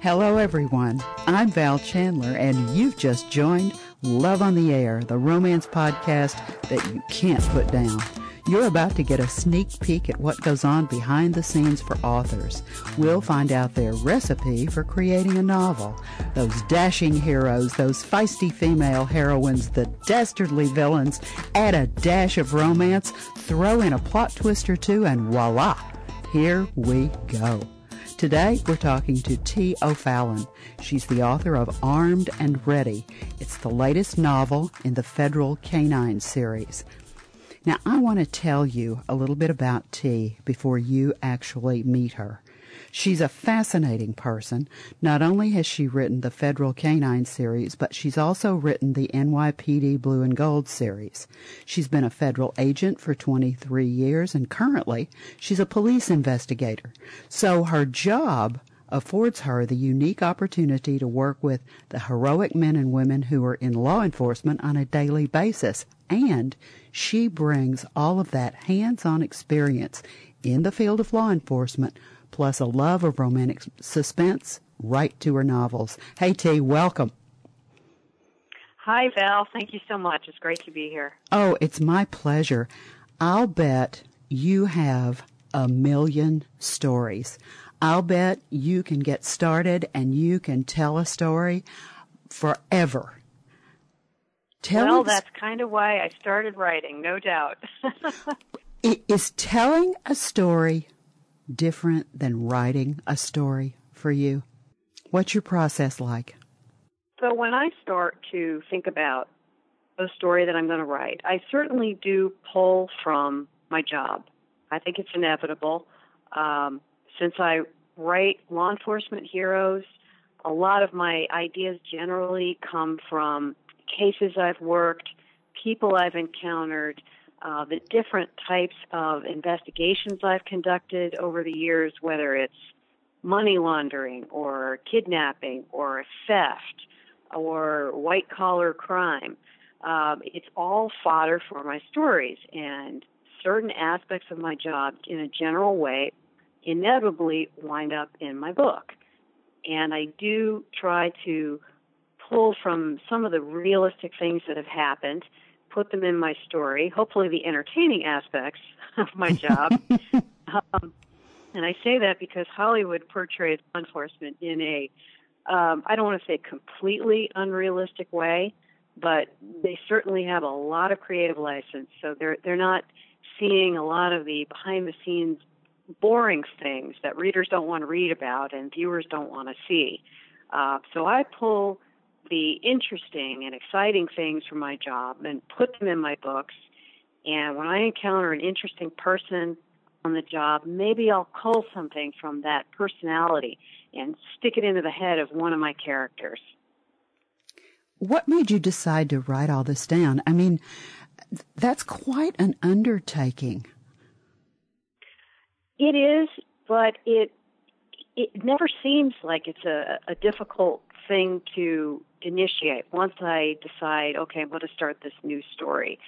Hello, everyone. I'm Val Chandler, and you've just joined Love on the Air, the romance podcast that you can't put down. You're about to get a sneak peek at what goes on behind the scenes for authors. We'll find out their recipe for creating a novel. Those dashing heroes, those feisty female heroines, the dastardly villains, add a dash of romance, throw in a plot twist or two, and voila! Here we go. Today, we're talking to Tee O'Fallon. She's the author of Armed and Ready. It's the latest novel in the Federal K-9 series. Now, I want to tell you a little bit about Tee before you actually meet her. She's a fascinating person. Not only has she written the Federal K-9 series, but she's also written the NYPD Blue and Gold series. She's been a federal agent for 23 years and currently she's a police investigator. So her job affords her the unique opportunity to work with the heroic men and women who are in law enforcement on a daily basis. And she brings all of that hands-on experience in the field of law enforcement, plus a love of romantic suspense, right to her novels. Hey Tee, welcome. Hi Val, thank you so much. It's great to be here. Oh, it's my pleasure. I'll bet you have a million stories. I'll bet you can get started and you can tell a story forever. Tell well, that's kind of why I started writing, no doubt. is telling a story different than writing a story for you? What's your process like? So when I start to think about a story that I'm going to write, I certainly do pull from my job. I think it's inevitable. Um, since I write law enforcement heroes, a lot of my ideas generally come from cases I've worked, people I've encountered, uh, the different types of investigations I've conducted over the years, whether it's money laundering or kidnapping or theft or white collar crime. Um, it's all fodder for my stories, and certain aspects of my job, in a general way, inevitably wind up in my book. And I do try to pull from some of the realistic things that have happened, put them in my story, hopefully the entertaining aspects of my job. um, and I say that because Hollywood portrays law enforcement in a, um, I don't want to say completely unrealistic way, but they certainly have a lot of creative license. So they're they're not seeing a lot of the behind the scenes boring things that readers don't want to read about and viewers don't want to see. Uh, so I pull the interesting and exciting things from my job and put them in my books. And when I encounter an interesting person on the job, maybe I'll cull something from that personality and stick it into the head of one of my characters. What made you decide to write all this down? I mean, that's quite an undertaking. It is, but it it never seems like it's a, a difficult thing to initiate once I decide, okay, I'm going to start this new story.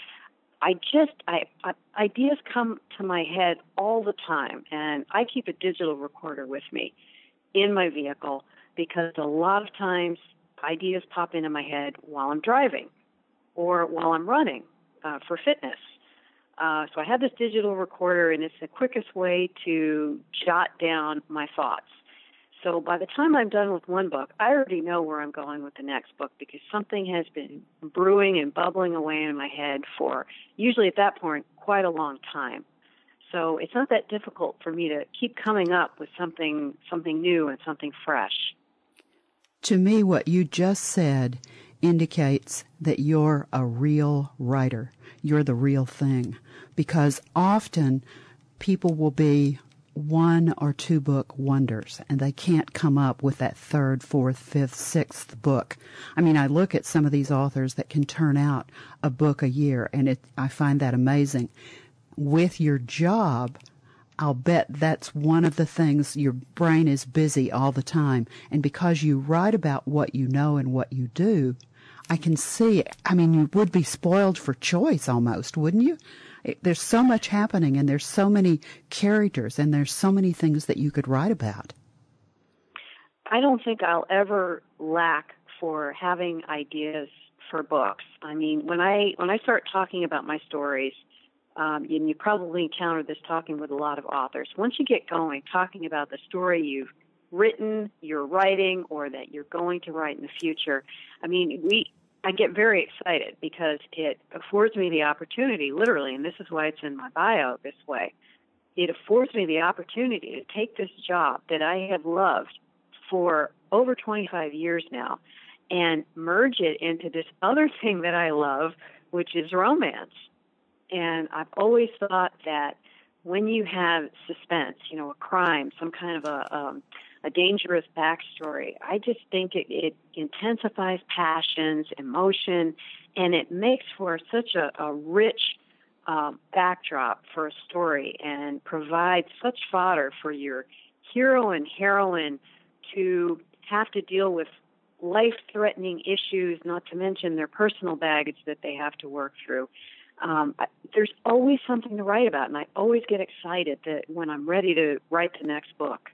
I just, I, I, ideas come to my head all the time, and I keep a digital recorder with me in my vehicle because a lot of times ideas pop into my head while I'm driving or while I'm running uh, for fitness. Uh, so I have this digital recorder, and it's the quickest way to jot down my thoughts. So by the time I'm done with one book, I already know where I'm going with the next book because something has been brewing and bubbling away in my head for usually at that point quite a long time. So it's not that difficult for me to keep coming up with something something new and something fresh. To me what you just said indicates that you're a real writer. You're the real thing because often people will be one or two book wonders and they can't come up with that third, fourth, fifth, sixth book. I mean, I look at some of these authors that can turn out a book a year and it, I find that amazing. With your job, I'll bet that's one of the things your brain is busy all the time. And because you write about what you know and what you do, I can see, I mean, you would be spoiled for choice almost, wouldn't you? There's so much happening and there's so many characters and there's so many things that you could write about. I don't think I'll ever lack for having ideas for books. I mean, when I when I start talking about my stories, um, and you probably encounter this talking with a lot of authors. Once you get going, talking about the story you've written, you're writing, or that you're going to write in the future, I mean, we I get very excited because it affords me the opportunity, literally, and this is why it's in my bio this way. It affords me the opportunity to take this job that I have loved for over 25 years now and merge it into this other thing that I love, which is romance. And I've always thought that when you have suspense, you know, a crime, some kind of a um, a dangerous backstory, I just think it, it intensifies passions, emotion, and it makes for such a, a rich um, backdrop for a story and provides such fodder for your hero and heroine to have to deal with life threatening issues, not to mention their personal baggage that they have to work through um, there's always something to write about, and I always get excited that when I'm ready to write the next book.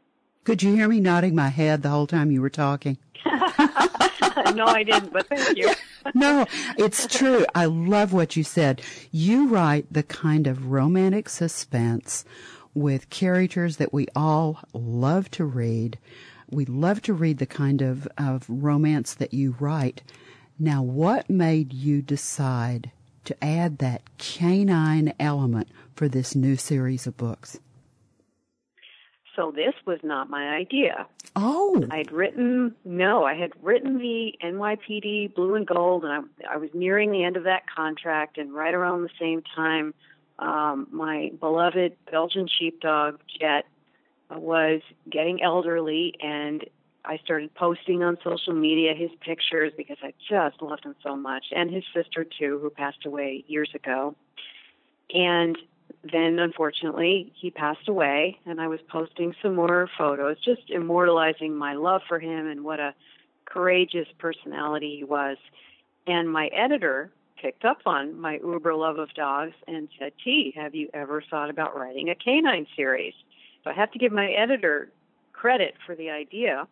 Could you hear me nodding my head the whole time you were talking? no, I didn't, but thank you. no, it's true. I love what you said. You write the kind of romantic suspense with characters that we all love to read. We love to read the kind of, of romance that you write. Now, what made you decide to add that canine element for this new series of books? So this was not my idea. Oh. I'd written, no, I had written the NYPD Blue and Gold, and I, I was nearing the end of that contract, and right around the same time, um, my beloved Belgian sheepdog, Jet, was getting elderly, and I started posting on social media his pictures because I just loved him so much, and his sister too, who passed away years ago. And then, unfortunately, he passed away, and I was posting some more photos, just immortalizing my love for him and what a courageous personality he was. And my editor picked up on my uber love of dogs and said, Tee, have you ever thought about writing a canine series? So I have to give my editor credit for the idea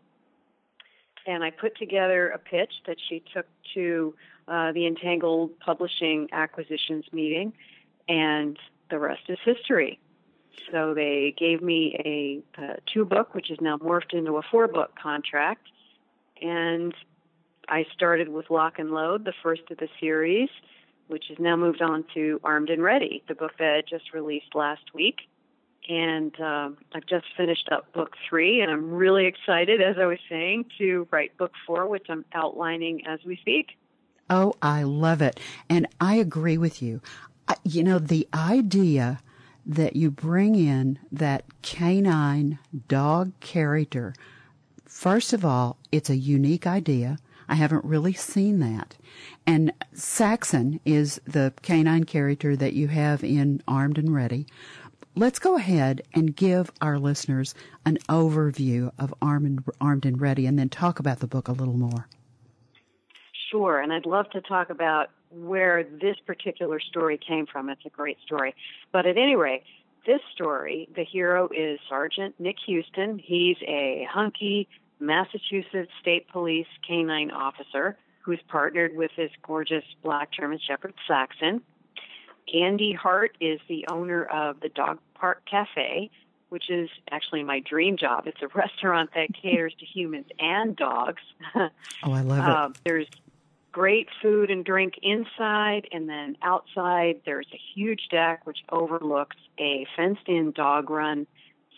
and I put together a pitch that she took to uh, the Entangled Publishing Acquisitions meeting, and the rest is history. So they gave me a, a two book, which is now morphed into a four book contract, and I started with Lock and Load, the first of the series, which has now moved on to Armed and Ready, the book that I just released last week and um, I've just finished up book three, and I'm really excited, as I was saying, to write book four, which I'm outlining as we speak. Oh, I love it. And I agree with you. You know, the idea that you bring in that canine dog character, first of all, it's a unique idea. I haven't really seen that. And Saxon is the canine character that you have in Armed and Ready let's go ahead and give our listeners an overview of Armed and Ready and then talk about the book a little more. Sure, and I'd love to talk about where this particular story came from. It's a great story. But at any rate, this story, the hero is Sergeant Nick Houston. He's a hunky Massachusetts State Police canine officer who's partnered with this gorgeous black German Shepherd Saxon. Andy Hart is the owner of the Dog Park Cafe, which is actually my dream job. It's a restaurant that caters to humans and dogs. oh, I love it. Um, there's great food and drink inside, and then outside there's a huge deck which overlooks a fenced in dog run.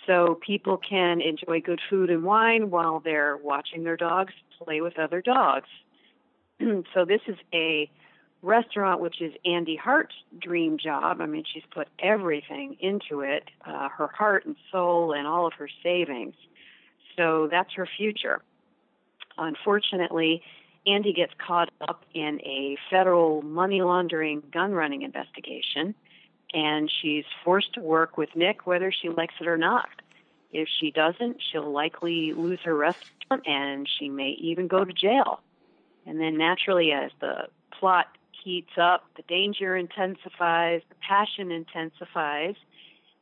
So people can enjoy good food and wine while they're watching their dogs play with other dogs. so this is a restaurant, which is Andy Hart's dream job. I mean, she's put everything into it uh, her heart and soul and all of her savings. So that's her future. Unfortunately, Andy gets caught up in a federal money laundering gun running investigation, and she's forced to work with Nick whether she likes it or not. If she doesn't, she'll likely lose her restaurant and she may even go to jail. And then, naturally, as the plot heats up, the danger intensifies, the passion intensifies,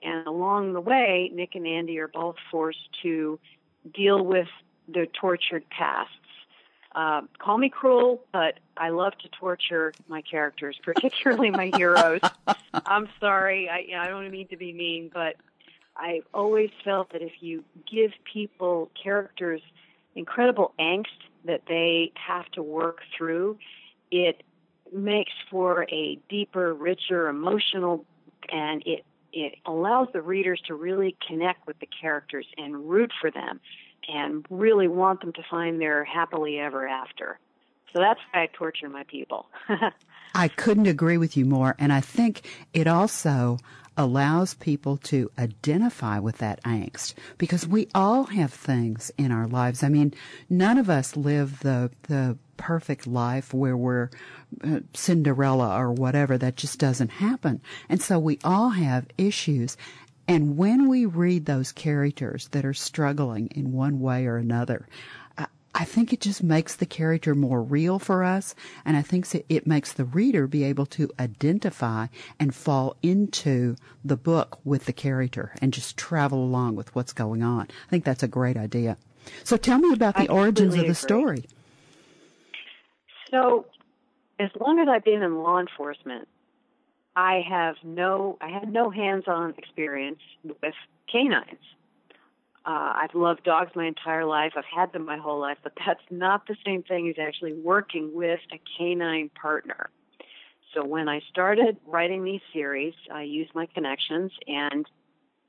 and along the way, Nick and Andy are both forced to deal with their tortured pasts. Uh, call me cruel, but I love to torture my characters, particularly my heroes. I'm sorry, I, I don't mean to be mean, but I've always felt that if you give people characters incredible angst that they have to work through, it makes for a deeper, richer, emotional, and it it allows the readers to really connect with the characters and root for them and really want them to find their happily ever after. So that's why I torture my people. I couldn't agree with you more. And I think it also allows people to identify with that angst because we all have things in our lives. I mean, none of us live the, the perfect life where we're uh, Cinderella or whatever. That just doesn't happen. And so we all have issues. And when we read those characters that are struggling in one way or another, I think it just makes the character more real for us, and I think it makes the reader be able to identify and fall into the book with the character and just travel along with what's going on. I think that's a great idea. So tell me about the origins of the agree. story. So, as long as I've been in law enforcement, I have no I had no hands-on experience with canines. Uh, I've loved dogs my entire life. I've had them my whole life, but that's not the same thing as actually working with a canine partner. So when I started writing these series, I used my connections and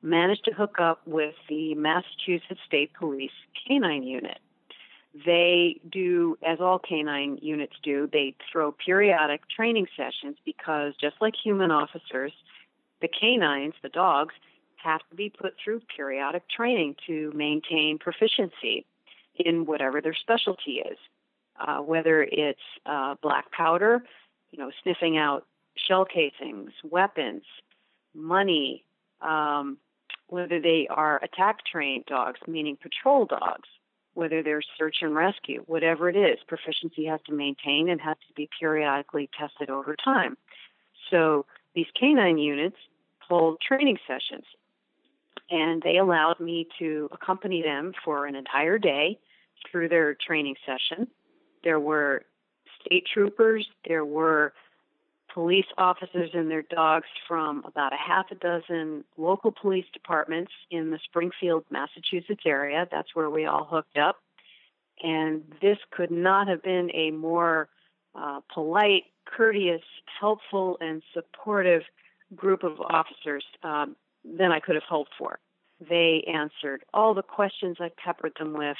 managed to hook up with the Massachusetts State Police Canine Unit. They do, as all canine units do, they throw periodic training sessions because just like human officers, the canines, the dogs, have to be put through periodic training to maintain proficiency in whatever their specialty is. Uh, whether it's uh, black powder, you know, sniffing out shell casings, weapons, money, um, whether they are attack trained dogs, meaning patrol dogs, whether they're search and rescue, whatever it is, proficiency has to maintain and has to be periodically tested over time. So these canine units hold training sessions and they allowed me to accompany them for an entire day through their training session. There were state troopers, there were police officers and their dogs from about a half a dozen local police departments in the Springfield, Massachusetts area. That's where we all hooked up. And this could not have been a more uh, polite, courteous, helpful, and supportive group of officers. Um, than I could have hoped for. They answered all the questions I peppered them with,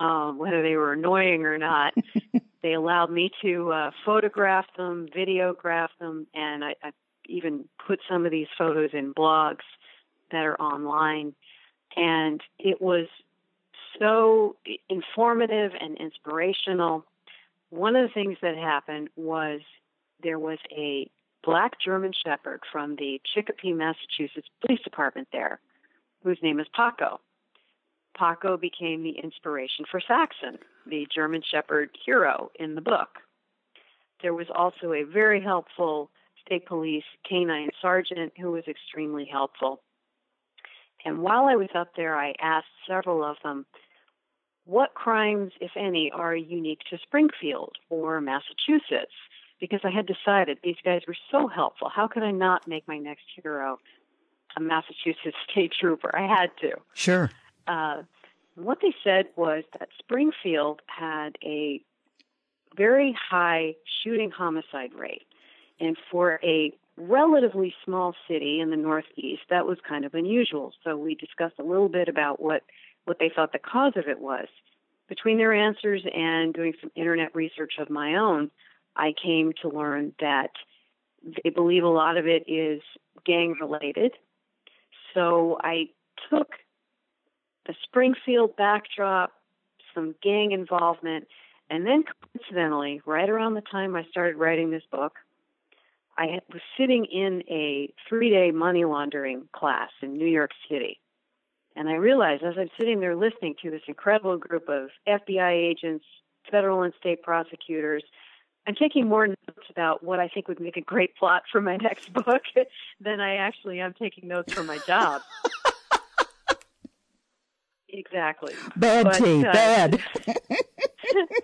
um, whether they were annoying or not. they allowed me to uh, photograph them, videograph them, and I, I even put some of these photos in blogs that are online. And it was so informative and inspirational. One of the things that happened was there was a black German Shepherd from the Chicopee, Massachusetts Police Department there, whose name is Paco. Paco became the inspiration for Saxon, the German Shepherd hero in the book. There was also a very helpful state police canine sergeant who was extremely helpful. And while I was up there, I asked several of them, what crimes, if any, are unique to Springfield or Massachusetts? because I had decided these guys were so helpful. How could I not make my next hero a Massachusetts state trooper? I had to. Sure. Uh, what they said was that Springfield had a very high shooting homicide rate. And for a relatively small city in the Northeast, that was kind of unusual. So we discussed a little bit about what, what they thought the cause of it was. Between their answers and doing some internet research of my own, I came to learn that they believe a lot of it is gang related. So I took the Springfield backdrop, some gang involvement, and then coincidentally, right around the time I started writing this book, I was sitting in a three day money laundering class in New York City. And I realized as I'm sitting there listening to this incredible group of FBI agents, federal and state prosecutors, I'm taking more notes about what I think would make a great plot for my next book than I actually am taking notes for my job. Exactly. Bad But, Tee, uh, bad.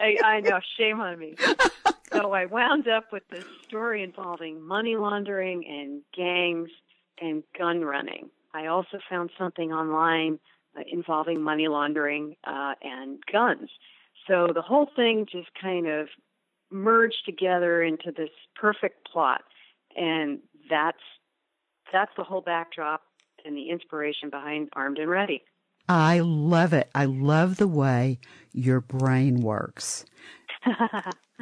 I, I know, shame on me. so I wound up with this story involving money laundering and gangs and gun running. I also found something online uh, involving money laundering uh, and guns. So the whole thing just kind of merged together into this perfect plot, and that's that's the whole backdrop and the inspiration behind Armed and Ready. I love it. I love the way your brain works.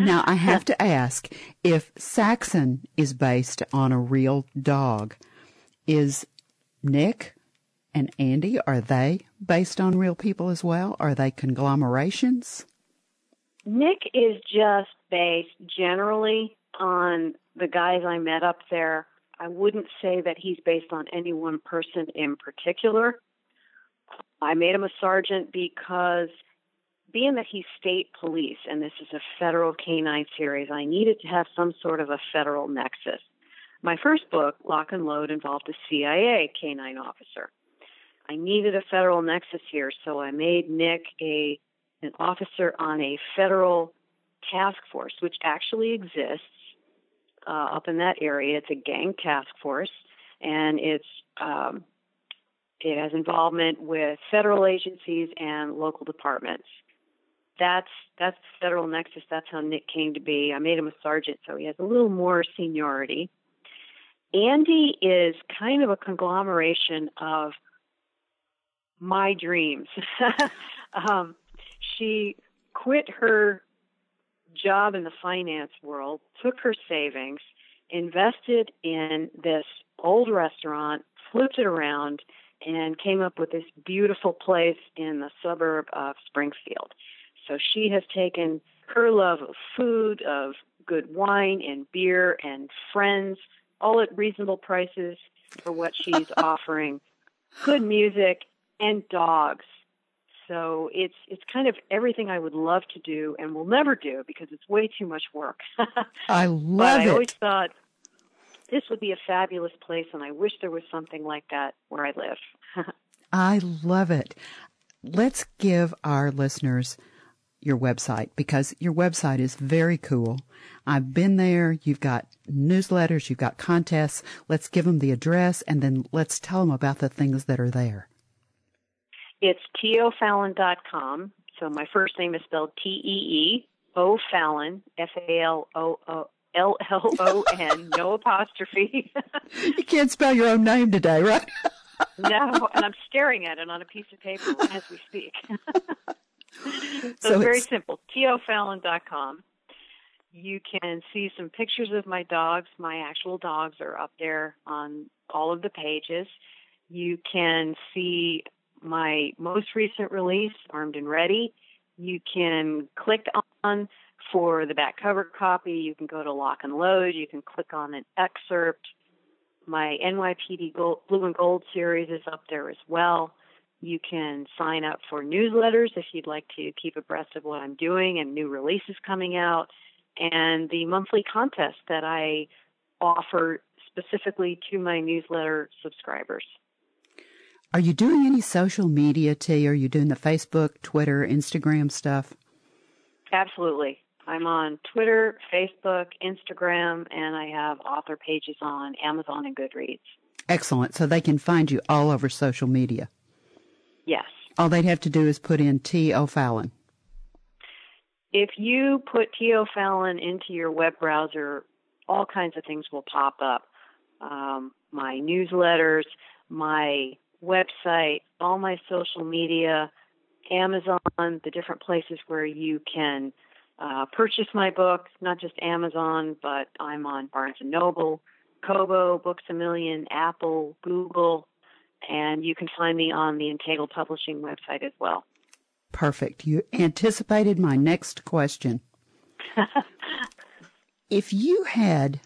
Now, I have to ask if Saxon is based on a real dog, is Nick and Andy, are they based on real people as well? Are they conglomerations? Nick is just based generally on the guys I met up there. I wouldn't say that he's based on any one person in particular. I made him a sergeant because being that he's state police and this is a federal canine series, I needed to have some sort of a federal nexus. My first book, Lock and Load, involved a CIA canine officer. I needed a federal nexus here, so I made Nick a an officer on a federal task force, which actually exists uh, up in that area. It's a gang task force, and it's um, it has involvement with federal agencies and local departments. That's that's the federal nexus. That's how Nick came to be. I made him a sergeant, so he has a little more seniority. Andy is kind of a conglomeration of my dreams. um, she quit her job in the finance world, took her savings, invested in this old restaurant, flipped it around, and came up with this beautiful place in the suburb of Springfield. So she has taken her love of food, of good wine and beer and friends, all at reasonable prices for what she's offering, good music and dogs. So it's it's kind of everything I would love to do and will never do because it's way too much work. I love I it. I always thought this would be a fabulous place, and I wish there was something like that where I live. I love it. Let's give our listeners your website because your website is very cool. I've been there. You've got newsletters, you've got contests. Let's give them the address and then let's tell them about the things that are there. It's teofallon.com. So my first name is spelled T E E O Fallon, F A L O O L L O N, no apostrophe. You can't spell your own name today, right? no, and I'm staring at it on a piece of paper as we speak. so, So it's very simple. teofallon.com. You can see some pictures of my dogs. My actual dogs are up there on all of the pages. You can see my most recent release, Armed and Ready. You can click on for the back cover copy. You can go to Lock and Load. You can click on an excerpt. My NYPD Gold, Blue and Gold series is up there as well. You can sign up for newsletters if you'd like to keep abreast of what I'm doing and new releases coming out, and the monthly contest that I offer specifically to my newsletter subscribers. Are you doing any social media, Tee? Are you doing the Facebook, Twitter, Instagram stuff? Absolutely. I'm on Twitter, Facebook, Instagram, and I have author pages on Amazon and Goodreads. Excellent. So they can find you all over social media. Yes. All they'd have to do is put in Tee O'Fallon. If you put Tee O'Fallon into your web browser, all kinds of things will pop up. Um, my newsletters, my website, all my social media, Amazon, the different places where you can uh, purchase my book, not just Amazon, but I'm on Barnes and Noble, Kobo, Books a Million, Apple, Google, and you can find me on the Entangled Publishing website as well. Perfect. You anticipated my next question. if you had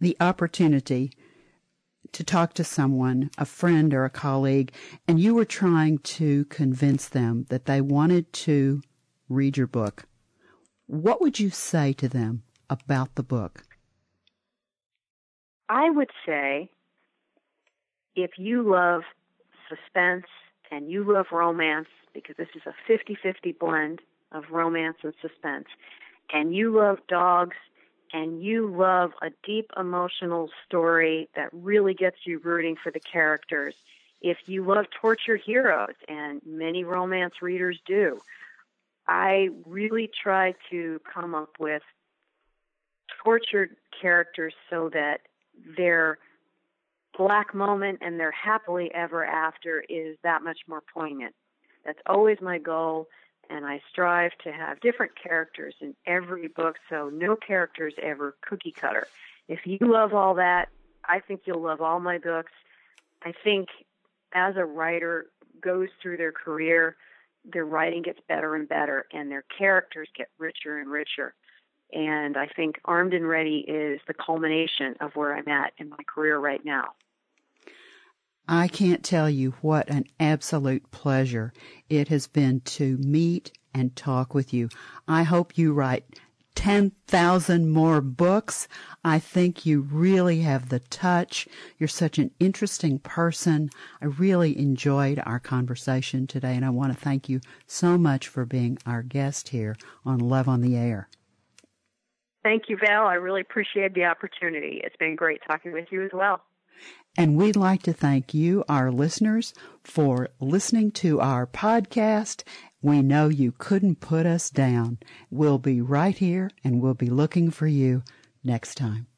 the opportunity to talk to someone, a friend or a colleague, and you were trying to convince them that they wanted to read your book, what would you say to them about the book? I would say if you love suspense and you love romance because this is a 50-50 blend of romance and suspense, and you love dogs and you love a deep emotional story that really gets you rooting for the characters, if you love torture heroes, and many romance readers do, I really try to come up with tortured characters so that their black moment and their happily ever after is that much more poignant. That's always my goal, and I strive to have different characters in every book so no character is ever cookie cutter. If you love all that, I think you'll love all my books. I think as a writer goes through their career, their writing gets better and better, and their characters get richer and richer. And I think Armed and Ready is the culmination of where I'm at in my career right now. I can't tell you what an absolute pleasure it has been to meet and talk with you. I hope you write 10,000 more books. I think you really have the touch. You're such an interesting person. I really enjoyed our conversation today, and I want to thank you so much for being our guest here on Love on the Air. Thank you, Val. I really appreciate the opportunity. It's been great talking with you as well. And we'd like to thank you, our listeners, for listening to our podcast. We know you couldn't put us down. We'll be right here and we'll be looking for you next time.